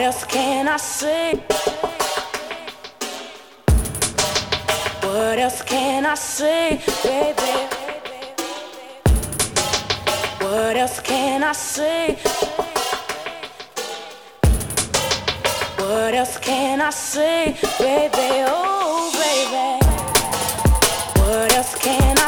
What else can I say? What else can I say, baby? What else can I say? What else can I say, baby? Oh, baby. What else can I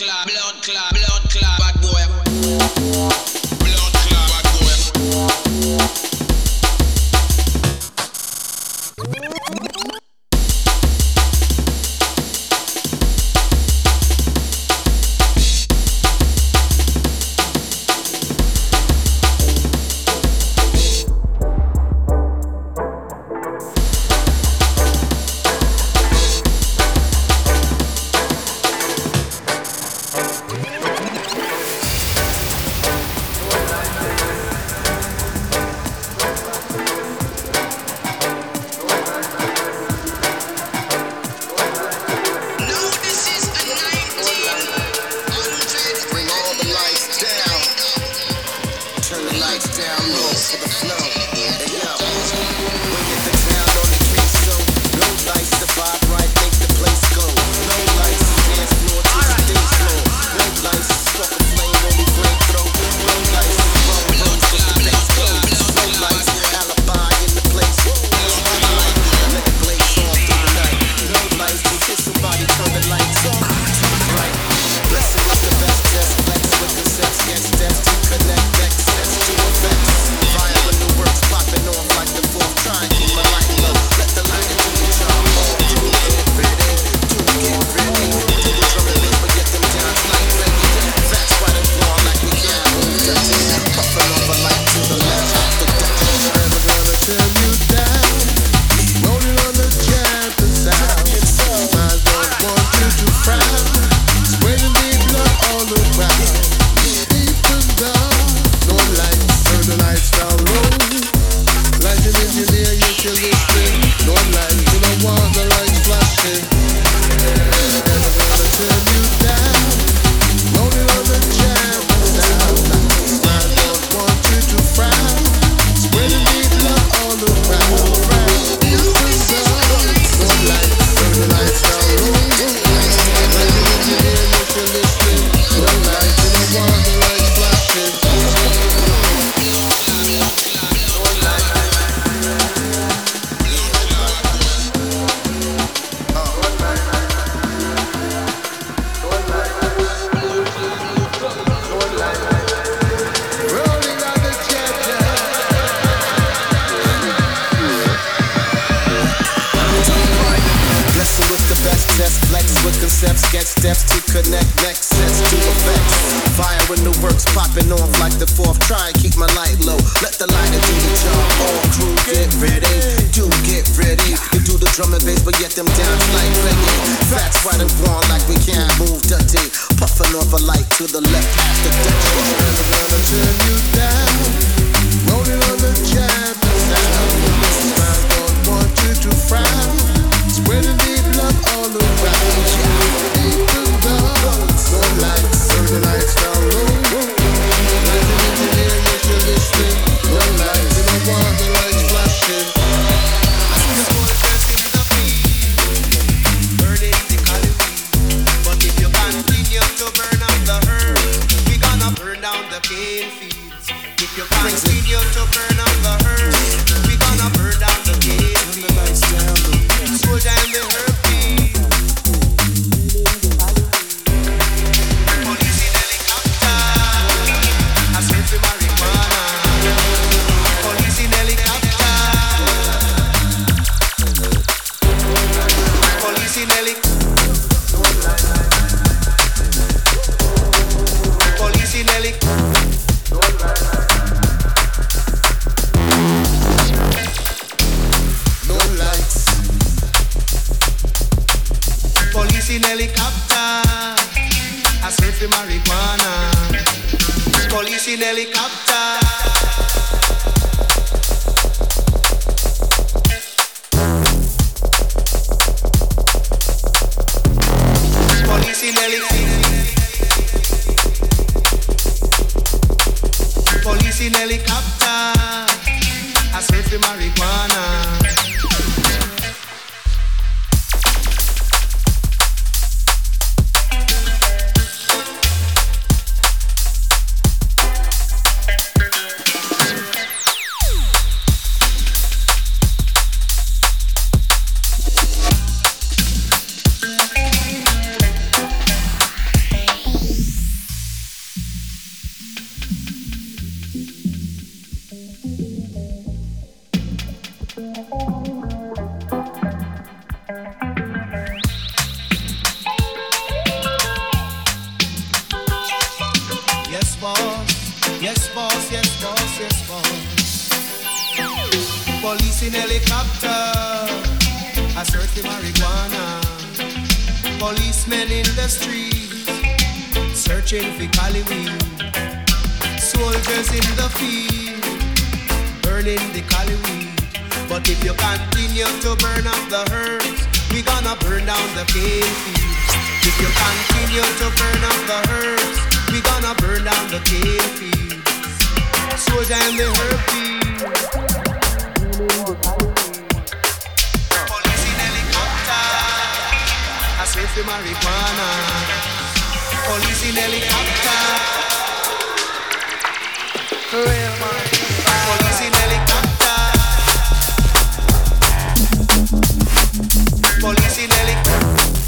clot, blood clot, blood clot. till you scream. No light, you don't want the lights flashing. The cane. If you continue to burn up the herbs, we gonna burn down the cane fields. Soldier and the herb. Police in helicopter, I search for marijuana. Police in helicopter. In helicopter. Police in helicopter. Police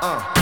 Bad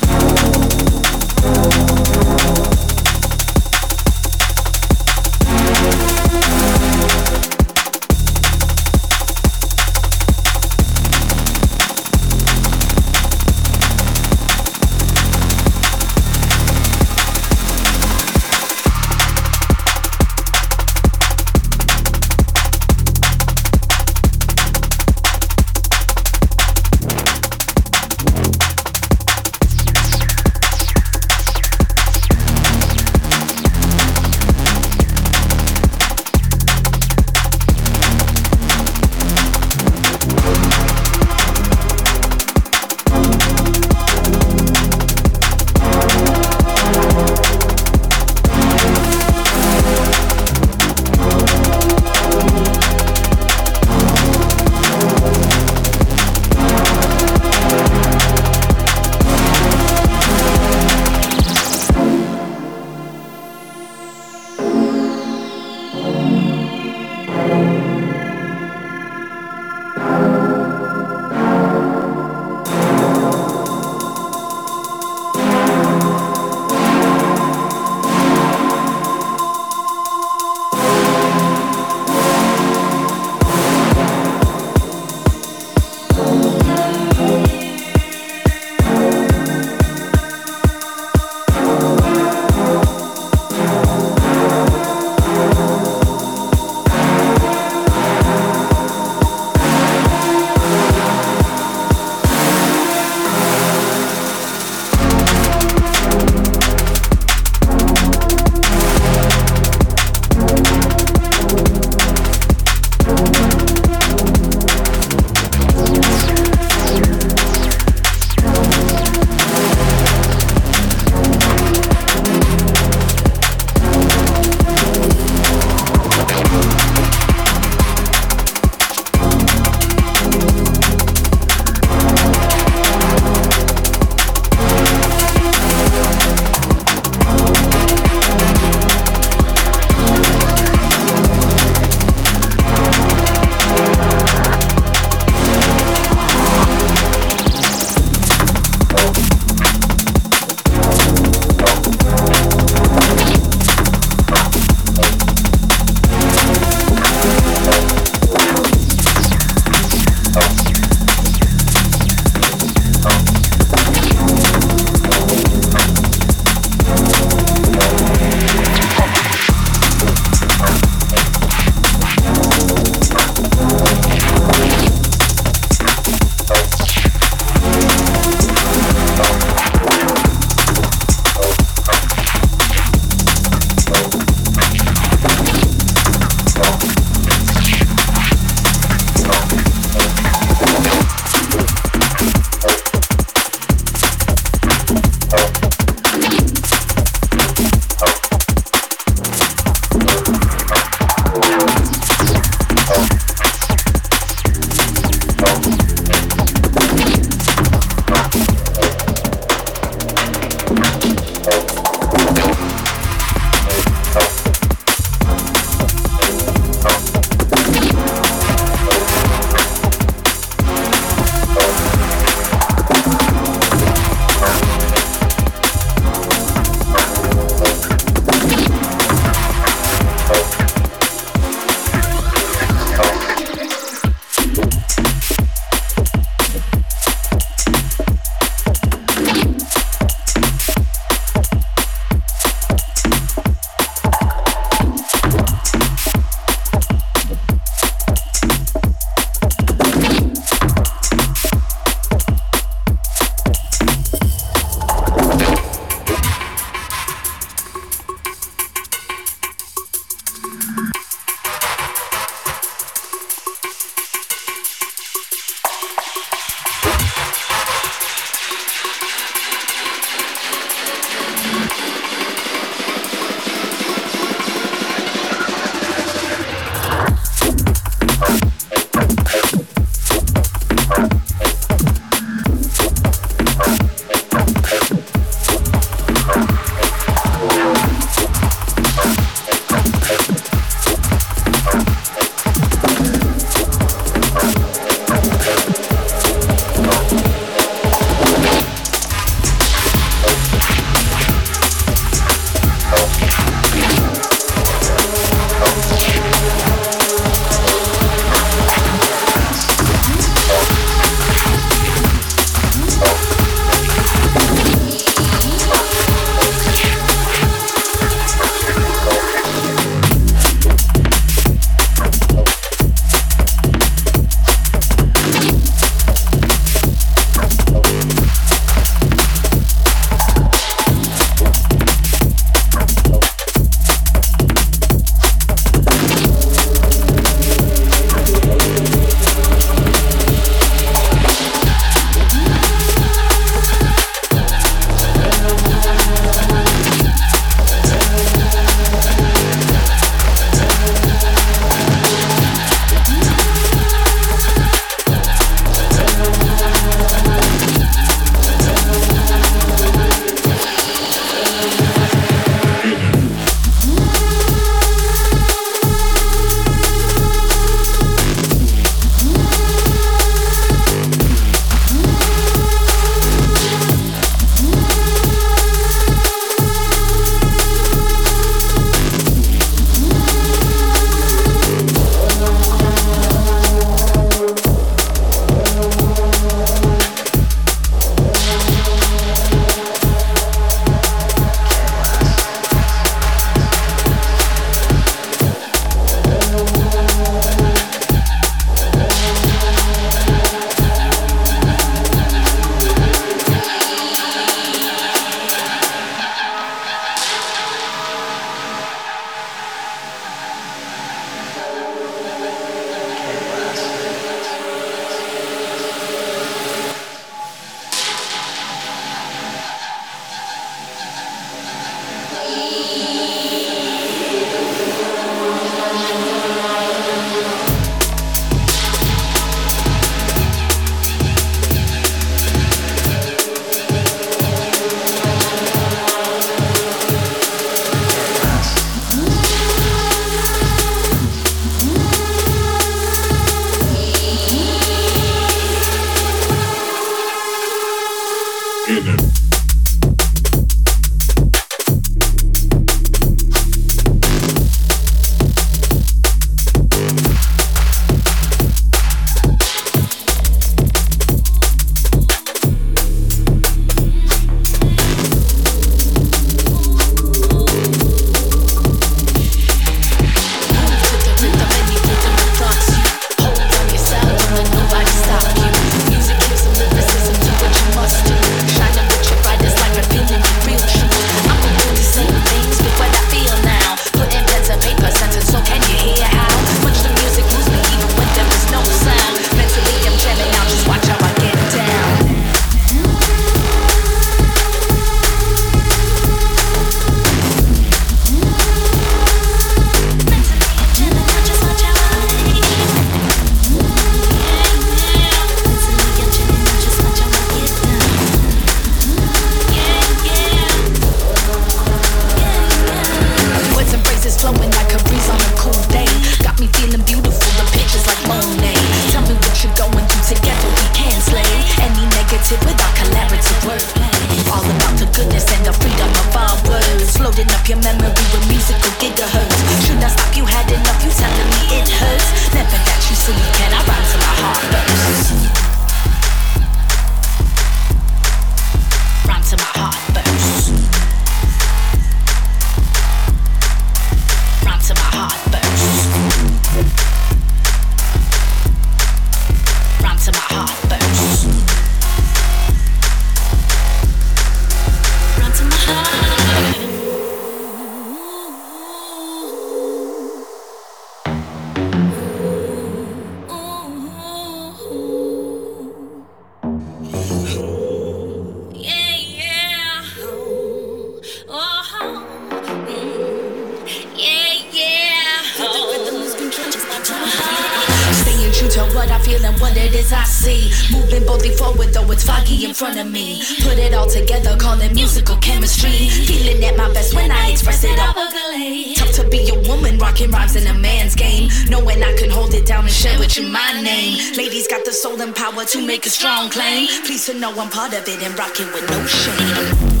what I feel and what it is I see. Moving boldly forward, though it's foggy in front of me. Put it all together, call it musical chemistry. Feeling at my best when I express it all. Tough to be a woman, rocking rhymes in a man's game. Knowing I can hold it down and share with you my name. Ladies got the soul and power to make a strong claim. Please to know I'm part of it and rocking with no shame.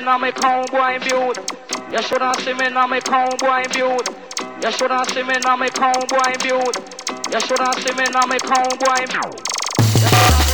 me now, me pound boy build. You shouldn't see me now, me pound boy build. You shouldn't see me now, me pound boy build. You shouldn't see me now, me pound boy build.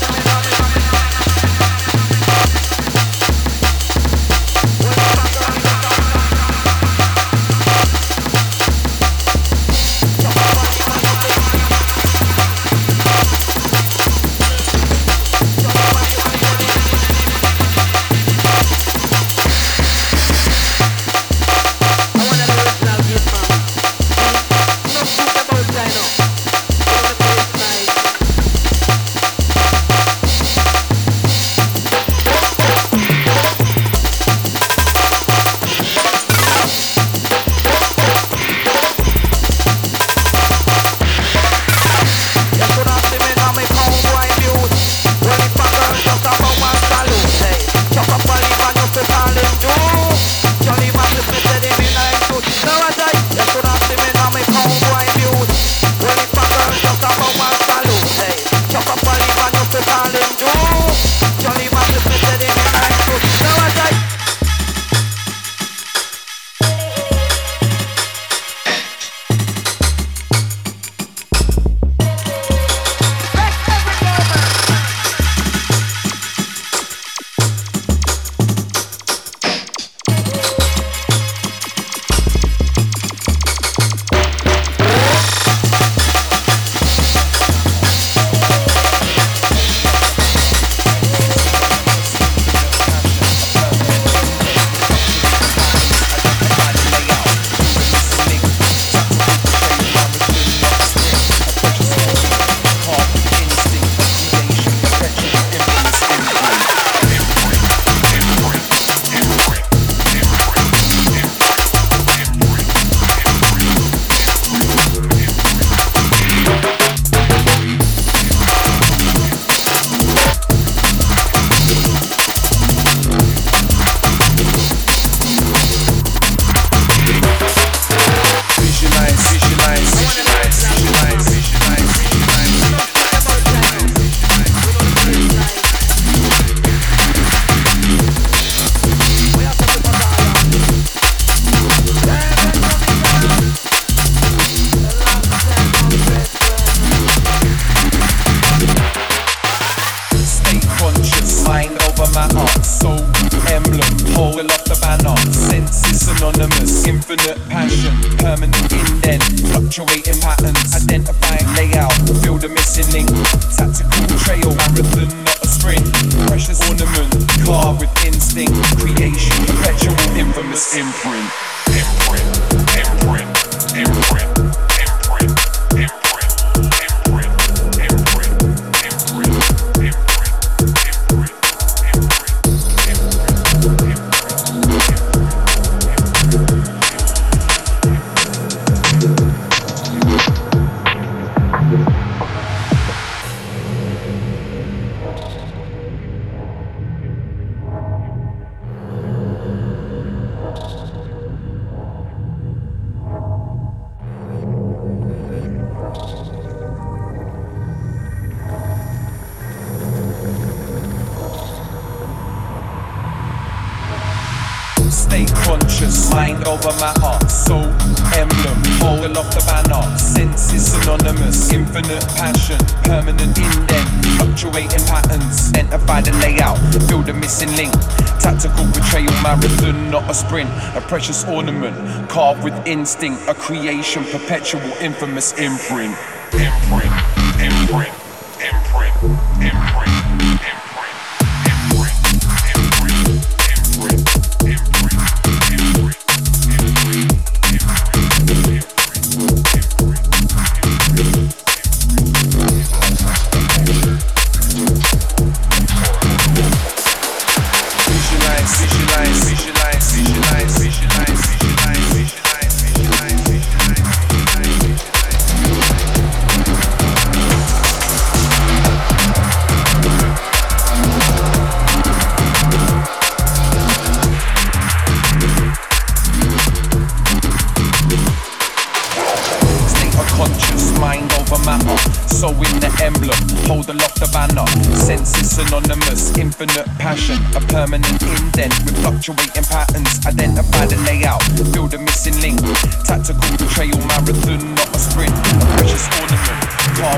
a precious ornament carved with instinct, a creation, perpetual, infamous imprint, imprint, imprint.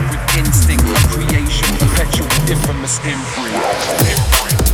with instinct of creation, perpetual infamous imprint.